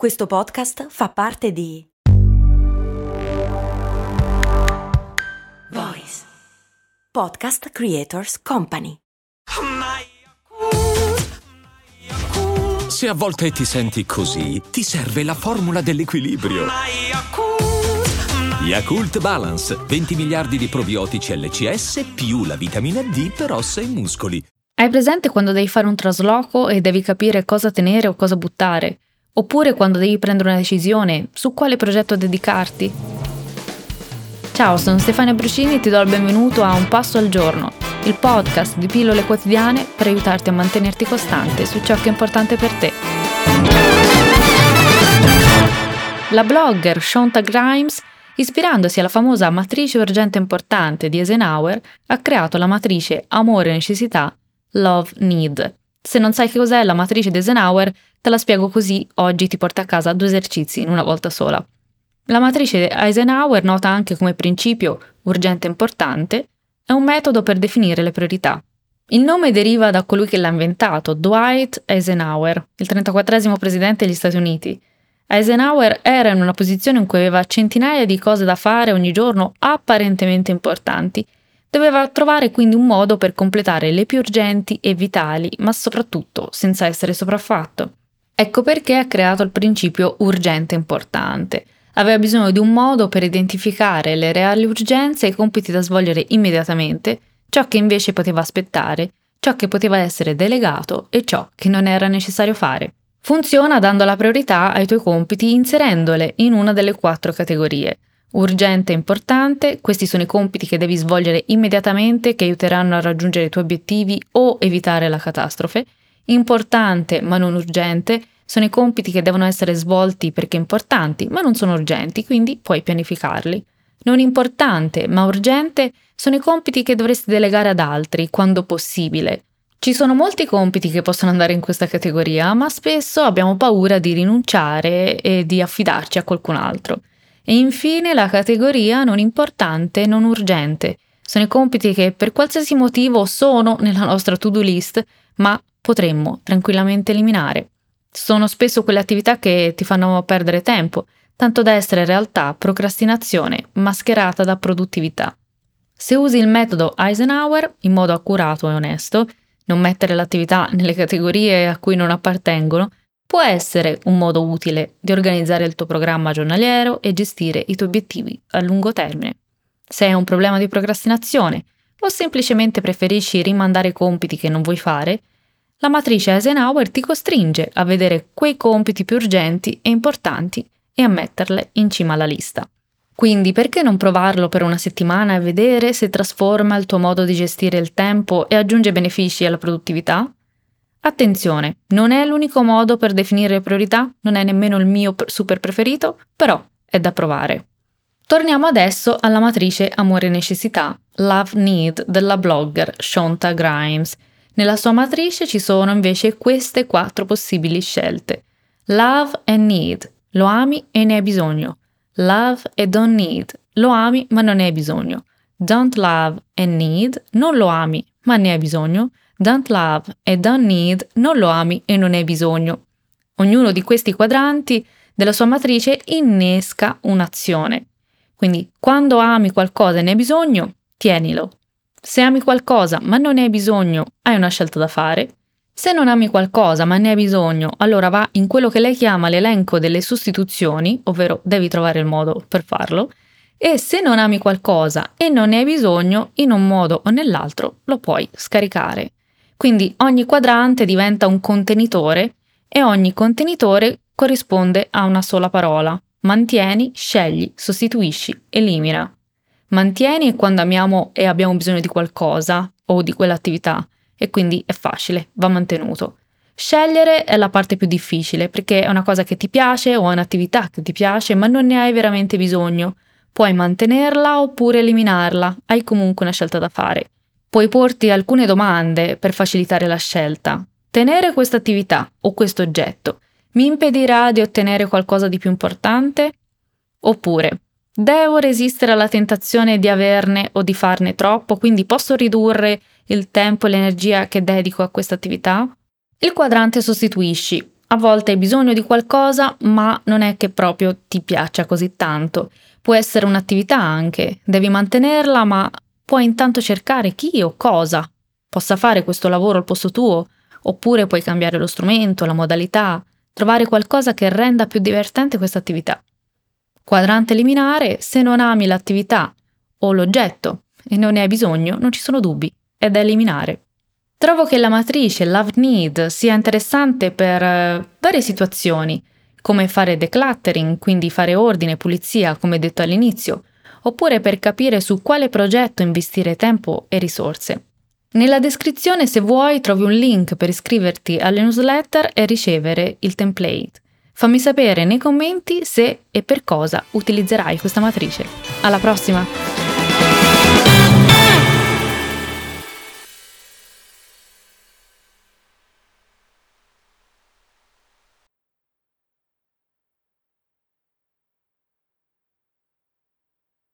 Questo podcast fa parte di Voice Podcast Creators Company. Se a volte ti senti così, ti serve la formula dell'equilibrio. Yakult Balance, 20 miliardi di probiotici LCS più la vitamina D per ossa e muscoli. Hai presente quando devi fare un trasloco e devi capire cosa tenere o cosa buttare? Oppure quando devi prendere una decisione su quale progetto dedicarti? Ciao, sono Stefania Brucini e ti do il benvenuto a Un Passo al Giorno, il podcast di pillole quotidiane per aiutarti a mantenerti costante su ciò che è importante per te. La blogger Shonta Grimes, ispirandosi alla famosa matrice urgente importante di Eisenhower, ha creato la matrice Amore e Necessità Love Need. Se non sai che cos'è la matrice di Eisenhower, Te la spiego così, oggi ti porta a casa due esercizi in una volta sola. La matrice Eisenhower, nota anche come principio urgente importante, è un metodo per definire le priorità. Il nome deriva da colui che l'ha inventato, Dwight Eisenhower, il 34 presidente degli Stati Uniti. Eisenhower era in una posizione in cui aveva centinaia di cose da fare ogni giorno apparentemente importanti. Doveva trovare quindi un modo per completare le più urgenti e vitali, ma soprattutto senza essere sopraffatto. Ecco perché ha creato il principio urgente importante. Aveva bisogno di un modo per identificare le reali urgenze e i compiti da svolgere immediatamente, ciò che invece poteva aspettare, ciò che poteva essere delegato e ciò che non era necessario fare. Funziona dando la priorità ai tuoi compiti inserendole in una delle quattro categorie. Urgente e importante, questi sono i compiti che devi svolgere immediatamente che aiuteranno a raggiungere i tuoi obiettivi o evitare la catastrofe. Importante ma non urgente, sono i compiti che devono essere svolti perché importanti, ma non sono urgenti, quindi puoi pianificarli. Non importante, ma urgente, sono i compiti che dovresti delegare ad altri, quando possibile. Ci sono molti compiti che possono andare in questa categoria, ma spesso abbiamo paura di rinunciare e di affidarci a qualcun altro. E infine la categoria non importante, non urgente. Sono i compiti che per qualsiasi motivo sono nella nostra to-do list, ma potremmo tranquillamente eliminare. Sono spesso quelle attività che ti fanno perdere tempo, tanto da essere in realtà procrastinazione mascherata da produttività. Se usi il metodo Eisenhower in modo accurato e onesto, non mettere l'attività nelle categorie a cui non appartengono, può essere un modo utile di organizzare il tuo programma giornaliero e gestire i tuoi obiettivi a lungo termine. Se hai un problema di procrastinazione o semplicemente preferisci rimandare compiti che non vuoi fare, la matrice Eisenhower ti costringe a vedere quei compiti più urgenti e importanti e a metterle in cima alla lista. Quindi perché non provarlo per una settimana e vedere se trasforma il tuo modo di gestire il tempo e aggiunge benefici alla produttività? Attenzione, non è l'unico modo per definire priorità, non è nemmeno il mio super preferito, però è da provare. Torniamo adesso alla matrice amore e necessità, Love Need della blogger Shonta Grimes, nella sua matrice ci sono invece queste quattro possibili scelte. Love and need, lo ami e ne hai bisogno. Love e don't need, lo ami ma non ne hai bisogno. Don't love and need, non lo ami ma ne hai bisogno. Don't love e don't need, non lo ami e non hai bisogno. Ognuno di questi quadranti della sua matrice innesca un'azione. Quindi quando ami qualcosa e ne hai bisogno, tienilo. Se ami qualcosa ma non ne hai bisogno, hai una scelta da fare. Se non ami qualcosa ma ne hai bisogno, allora va in quello che lei chiama l'elenco delle sostituzioni, ovvero devi trovare il modo per farlo. E se non ami qualcosa e non ne hai bisogno, in un modo o nell'altro lo puoi scaricare. Quindi ogni quadrante diventa un contenitore e ogni contenitore corrisponde a una sola parola. Mantieni, scegli, sostituisci, elimina. Mantieni quando amiamo e abbiamo bisogno di qualcosa o di quell'attività e quindi è facile, va mantenuto. Scegliere è la parte più difficile perché è una cosa che ti piace o è un'attività che ti piace ma non ne hai veramente bisogno. Puoi mantenerla oppure eliminarla, hai comunque una scelta da fare. Puoi porti alcune domande per facilitare la scelta. Tenere questa attività o questo oggetto mi impedirà di ottenere qualcosa di più importante? Oppure Devo resistere alla tentazione di averne o di farne troppo, quindi posso ridurre il tempo e l'energia che dedico a questa attività? Il quadrante sostituisci. A volte hai bisogno di qualcosa, ma non è che proprio ti piaccia così tanto. Può essere un'attività anche, devi mantenerla, ma puoi intanto cercare chi o cosa possa fare questo lavoro al posto tuo, oppure puoi cambiare lo strumento, la modalità, trovare qualcosa che renda più divertente questa attività. Quadrante eliminare, se non ami l'attività o l'oggetto e non ne hai bisogno, non ci sono dubbi, è da eliminare. Trovo che la matrice Love Need sia interessante per uh, varie situazioni, come fare decluttering, quindi fare ordine pulizia, come detto all'inizio, oppure per capire su quale progetto investire tempo e risorse. Nella descrizione, se vuoi, trovi un link per iscriverti alle newsletter e ricevere il template. Fammi sapere nei commenti se e per cosa utilizzerai questa matrice. Alla prossima!